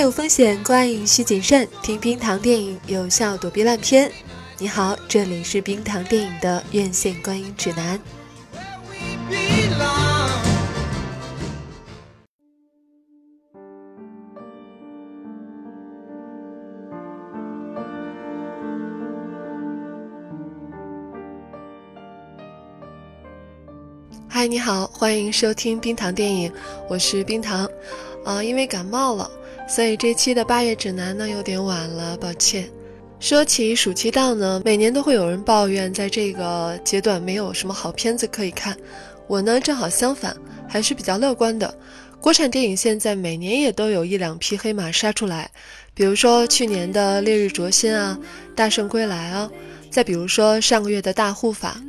有风险，观影需谨慎。听冰糖电影，有效躲避烂片。你好，这里是冰糖电影的院线观影指南。嗨，你好，欢迎收听冰糖电影，我是冰糖。啊，因为感冒了，所以这期的八月指南呢有点晚了，抱歉。说起暑期档呢，每年都会有人抱怨在这个阶段没有什么好片子可以看。我呢正好相反，还是比较乐观的。国产电影现在每年也都有一两匹黑马杀出来，比如说去年的《烈日灼心》啊，《大圣归来》啊，再比如说上个月的大护法，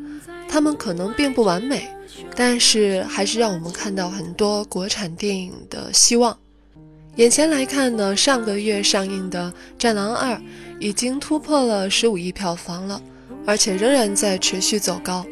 他们可能并不完美。但是还是让我们看到很多国产电影的希望。眼前来看呢，上个月上映的《战狼二》已经突破了十五亿票房了，而且仍然在持续走高。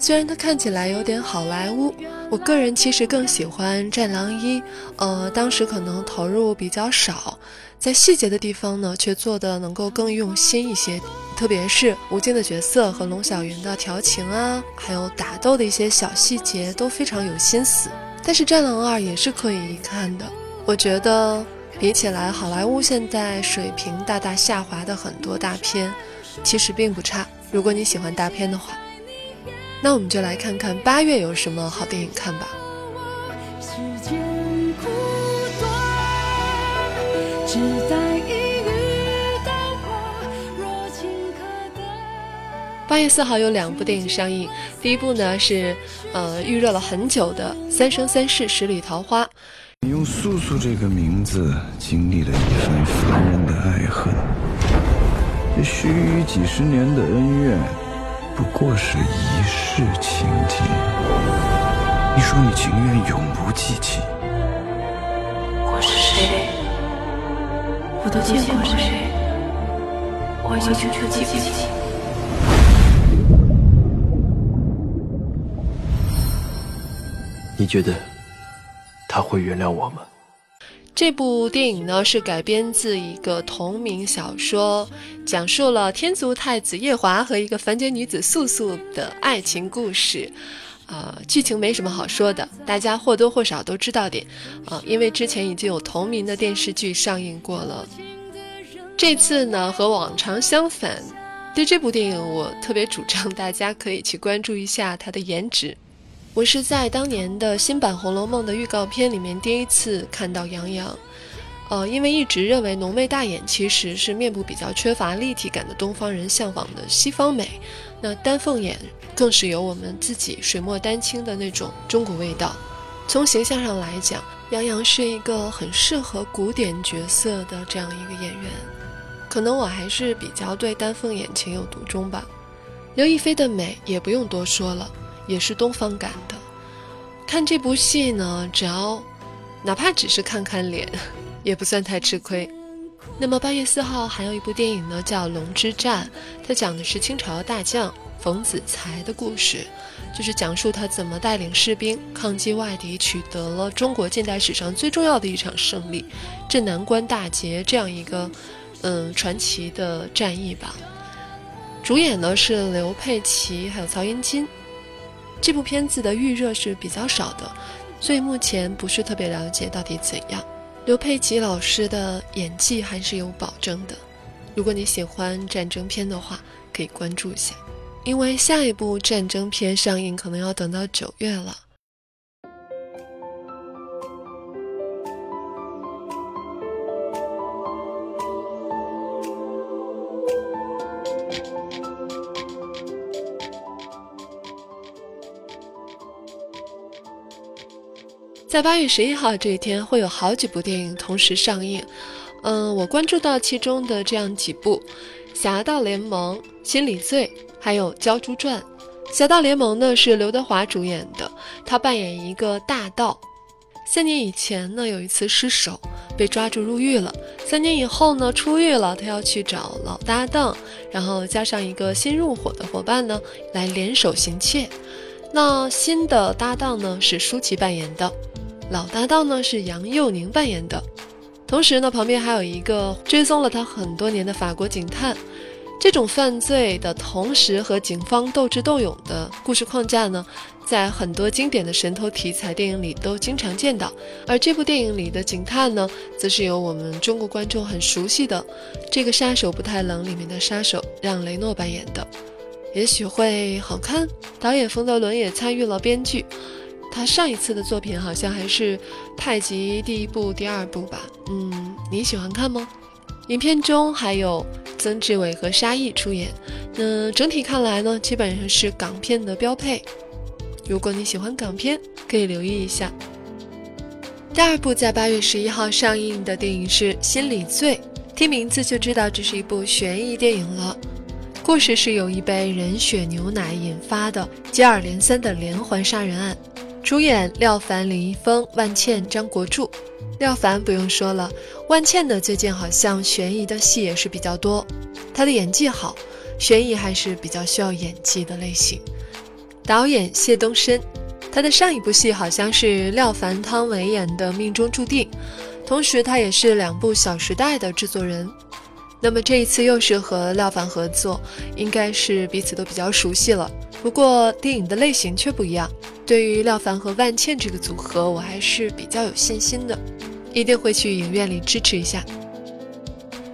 虽然它看起来有点好莱坞，我个人其实更喜欢《战狼一》，呃，当时可能投入比较少。在细节的地方呢，却做的能够更用心一些，特别是吴京的角色和龙小云的调情啊，还有打斗的一些小细节都非常有心思。但是《战狼二》也是可以一看的，我觉得比起来好莱坞现在水平大大下滑的很多大片，其实并不差。如果你喜欢大片的话，那我们就来看看八月有什么好电影看吧。八月四号有两部电影上映，第一部呢是，呃，预热了很久的《三生三世十里桃花》。你用素素这个名字经历了一番凡人的爱恨，这须臾几十年的恩怨，不过是一世情劫。你说你情愿永不记起？我是谁？我都见过是谁？我已经全记不起。你觉得他会原谅我吗？这部电影呢是改编自一个同名小说，讲述了天族太子夜华和一个凡间女子素素的爱情故事。啊，剧情没什么好说的，大家或多或少都知道点啊，因为之前已经有同名的电视剧上映过了。这次呢和往常相反，对这部电影我特别主张大家可以去关注一下它的颜值。我是在当年的新版《红楼梦》的预告片里面第一次看到杨洋，呃，因为一直认为浓眉大眼其实是面部比较缺乏立体感的东方人向往的西方美，那丹凤眼。更是有我们自己水墨丹青的那种中国味道。从形象上来讲，杨洋是一个很适合古典角色的这样一个演员。可能我还是比较对丹凤眼情有独钟吧。刘亦菲的美也不用多说了，也是东方感的。看这部戏呢，只要哪怕只是看看脸，也不算太吃亏。那么八月四号还有一部电影呢，叫《龙之战》，它讲的是清朝大将。冯子材的故事，就是讲述他怎么带领士兵抗击外敌，取得了中国近代史上最重要的一场胜利——镇南关大捷这样一个，嗯，传奇的战役吧。主演呢是刘佩琦还有曹云金。这部片子的预热是比较少的，所以目前不是特别了解到底怎样。刘佩琦老师的演技还是有保证的。如果你喜欢战争片的话，可以关注一下。因为下一部战争片上映可能要等到九月了。在八月十一号这一天，会有好几部电影同时上映。嗯，我关注到其中的这样几部：《侠盗联盟》《心理罪》。还有《鲛珠传》，《侠盗联盟》呢是刘德华主演的，他扮演一个大盗。三年以前呢有一次失手被抓住入狱了，三年以后呢出狱了，他要去找老搭档，然后加上一个新入伙的伙伴呢来联手行窃。那新的搭档呢是舒淇扮演的，老搭档呢是杨佑宁扮演的。同时呢，旁边还有一个追踪了他很多年的法国警探。这种犯罪的同时和警方斗智斗勇的故事框架呢，在很多经典的神偷题材电影里都经常见到。而这部电影里的警探呢，则是由我们中国观众很熟悉的这个杀手不太冷里面的杀手让雷诺扮演的，也许会好看。导演冯德伦也参与了编剧，他上一次的作品好像还是《太极》第一部、第二部吧。嗯，你喜欢看吗？影片中还有。曾志伟和沙溢出演，那整体看来呢，基本上是港片的标配。如果你喜欢港片，可以留意一下。第二部在八月十一号上映的电影是《心理罪》，听名字就知道这是一部悬疑电影了。故事是由一杯人血牛奶引发的接二连三的连环杀人案。主演廖凡、李易峰、万茜、张国柱。廖凡不用说了，万茜呢最近好像悬疑的戏也是比较多，她的演技好，悬疑还是比较需要演技的类型。导演谢东升，他的上一部戏好像是廖凡、汤唯演的《命中注定》，同时他也是两部《小时代》的制作人。那么这一次又是和廖凡合作，应该是彼此都比较熟悉了。不过电影的类型却不一样。对于廖凡和万茜这个组合，我还是比较有信心的。一定会去影院里支持一下。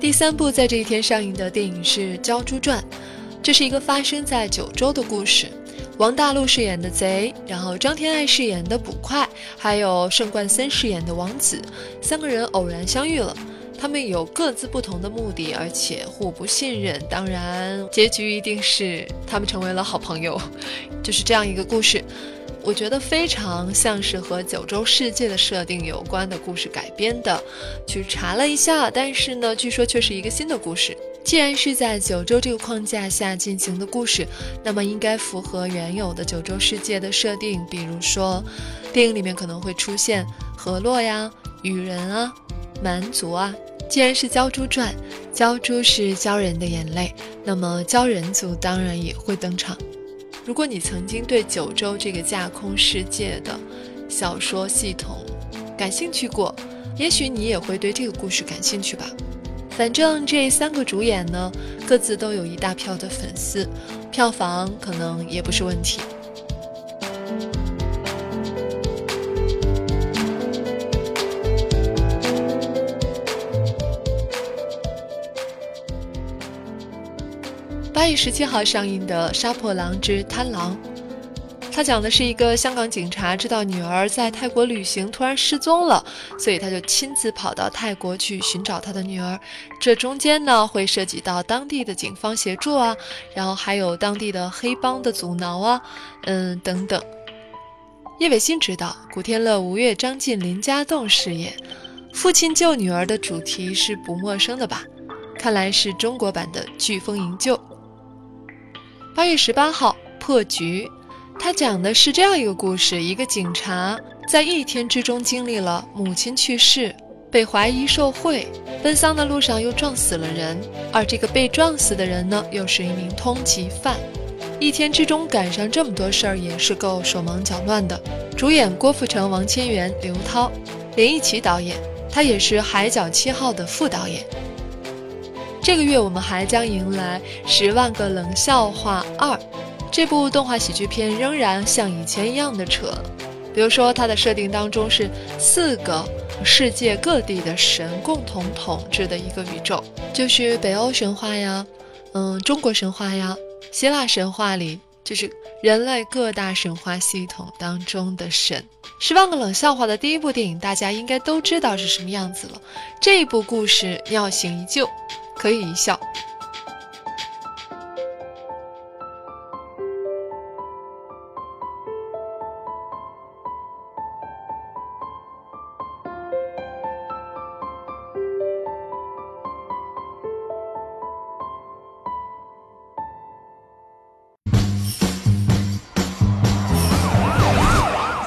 第三部在这一天上映的电影是《鲛珠传》，这是一个发生在九州的故事。王大陆饰演的贼，然后张天爱饰演的捕快，还有盛冠森饰演的王子，三个人偶然相遇了。他们有各自不同的目的，而且互不信任。当然，结局一定是他们成为了好朋友，就是这样一个故事。我觉得非常像是和九州世界的设定有关的故事改编的，去查了一下，但是呢，据说却是一个新的故事。既然是在九州这个框架下进行的故事，那么应该符合原有的九州世界的设定，比如说，电影里面可能会出现河洛呀、羽人啊、蛮族啊。既然是鲛珠传，鲛珠是鲛人的眼泪，那么鲛人族当然也会登场。如果你曾经对九州这个架空世界的小说系统感兴趣过，也许你也会对这个故事感兴趣吧。反正这三个主演呢，各自都有一大票的粉丝，票房可能也不是问题。八月十七号上映的《杀破狼之贪狼》，它讲的是一个香港警察知道女儿在泰国旅行突然失踪了，所以他就亲自跑到泰国去寻找他的女儿。这中间呢，会涉及到当地的警方协助啊，然后还有当地的黑帮的阻挠啊，嗯等等。叶伟新执导，古天乐、吴越、张晋、林家栋饰演。父亲救女儿的主题是不陌生的吧？看来是中国版的《飓风营救》。八月十八号破局，他讲的是这样一个故事：一个警察在一天之中经历了母亲去世、被怀疑受贿、奔丧的路上又撞死了人，而这个被撞死的人呢，又是一名通缉犯。一天之中赶上这么多事儿，也是够手忙脚乱的。主演郭富城、王千源、刘涛，连奕琦导演，他也是《海角七号》的副导演。这个月我们还将迎来《十万个冷笑话二》，这部动画喜剧片仍然像以前一样的扯。比如说，它的设定当中是四个世界各地的神共同统治的一个宇宙，就是北欧神话呀，嗯，中国神话呀，希腊神话里就是人类各大神话系统当中的神。《十万个冷笑话》的第一部电影，大家应该都知道是什么样子了。这一部故事尿性依旧。可以一笑。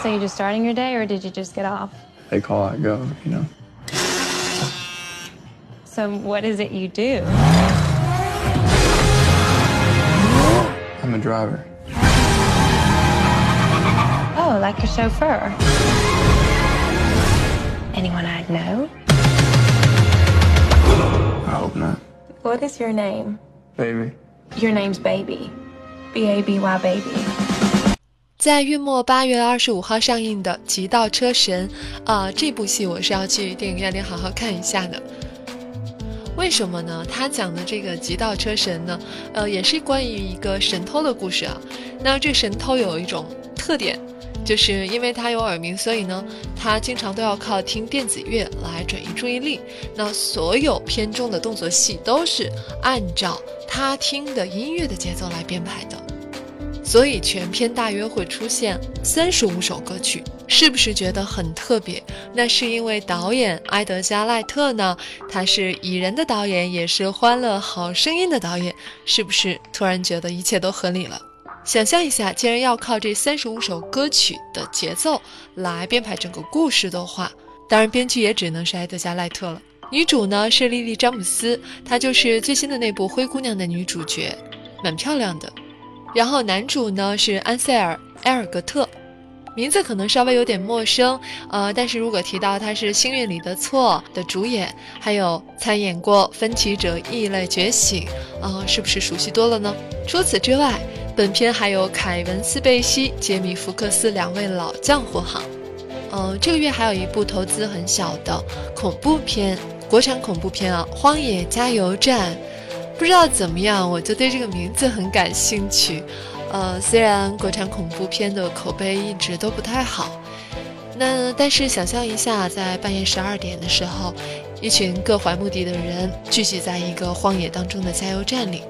So you just starting your day, or did you just get off? They call, I go, you know. So, what is it you do? I'm a driver. Oh, like a chauffeur. Anyone I'd know? I hope not. What is your name? Baby. Your name's Baby. B A B Y Baby. 在月末八月二十五号上映的《极道车神》啊、这部戏我是要去电影院里好好看一下的。为什么呢？他讲的这个极道车神呢，呃，也是关于一个神偷的故事啊。那这神偷有一种特点，就是因为他有耳鸣，所以呢，他经常都要靠听电子乐来转移注意力。那所有片中的动作戏都是按照他听的音乐的节奏来编排的。所以全片大约会出现三十五首歌曲，是不是觉得很特别？那是因为导演埃德加·赖特呢，他是《蚁人》的导演，也是《欢乐好声音》的导演，是不是突然觉得一切都合理了？想象一下，既然要靠这三十五首歌曲的节奏来编排整个故事的话，当然编剧也只能是埃德加·赖特了。女主呢是莉莉·詹姆斯，她就是最新的那部《灰姑娘》的女主角，蛮漂亮的。然后男主呢是安塞尔·埃尔格特，名字可能稍微有点陌生，呃，但是如果提到他是《幸运里的错》的主演，还有参演过《分歧者：异类觉醒》，啊，是不是熟悉多了呢？除此之外，本片还有凯文·斯贝西、杰米·福克斯两位老将护航。嗯，这个月还有一部投资很小的恐怖片，国产恐怖片啊，《荒野加油站》。不知道怎么样，我就对这个名字很感兴趣。呃，虽然国产恐怖片的口碑一直都不太好，那但是想象一下，在半夜十二点的时候，一群各怀目的的人聚集在一个荒野当中的加油站里，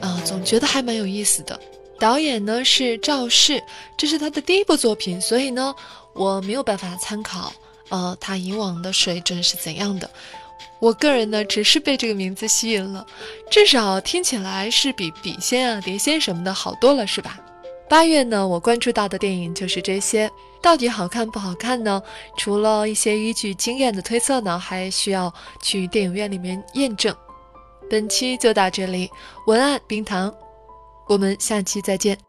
啊，总觉得还蛮有意思的。导演呢是赵氏，这是他的第一部作品，所以呢，我没有办法参考，呃，他以往的水准是怎样的。我个人呢，只是被这个名字吸引了，至少听起来是比笔仙啊、碟仙什么的好多了，是吧？八月呢，我关注到的电影就是这些，到底好看不好看呢？除了一些依据经验的推测呢，还需要去电影院里面验证。本期就到这里，文案冰糖，我们下期再见。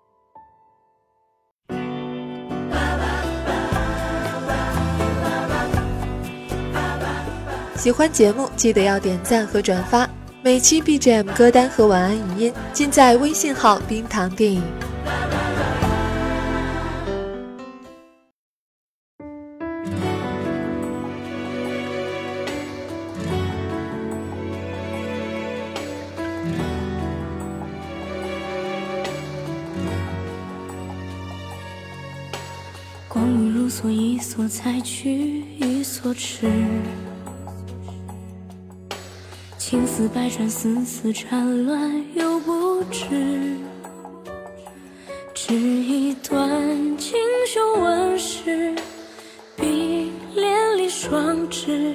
喜欢节目，记得要点赞和转发。每期 BGM 歌单和晚安语音尽在微信号“冰糖电影”。光阴如梭，一梭采去，一梭痴。情丝百转，丝丝缠乱又不知。只一段锦绣纹饰，比连理双枝，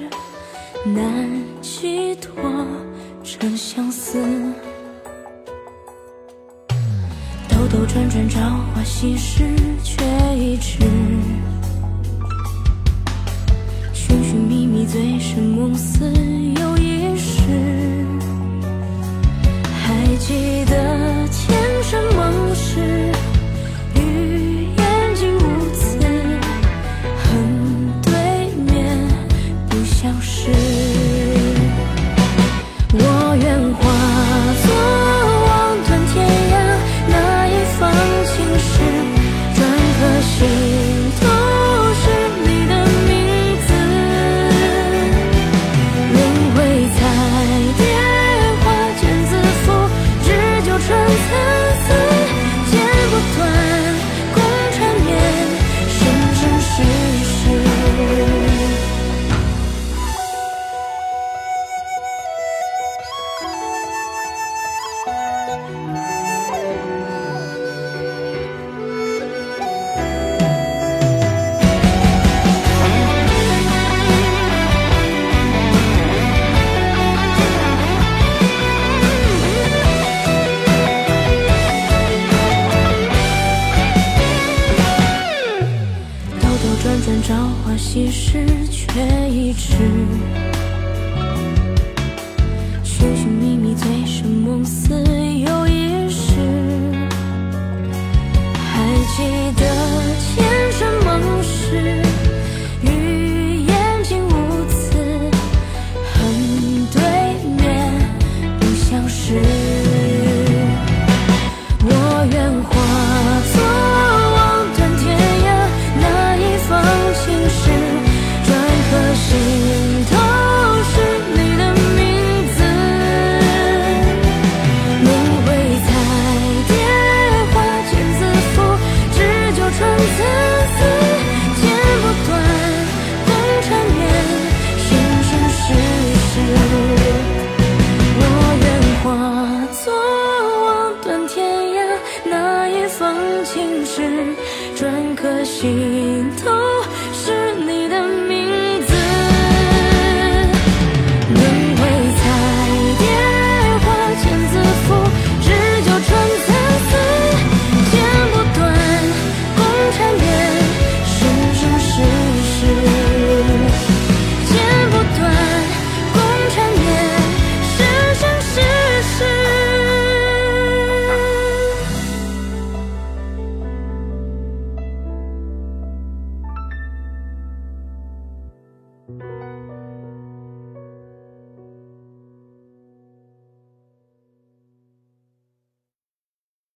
难寄托这相思。兜兜转转，朝花夕拾，却已迟。寻寻觅觅，醉生梦死，又记得前生盟誓，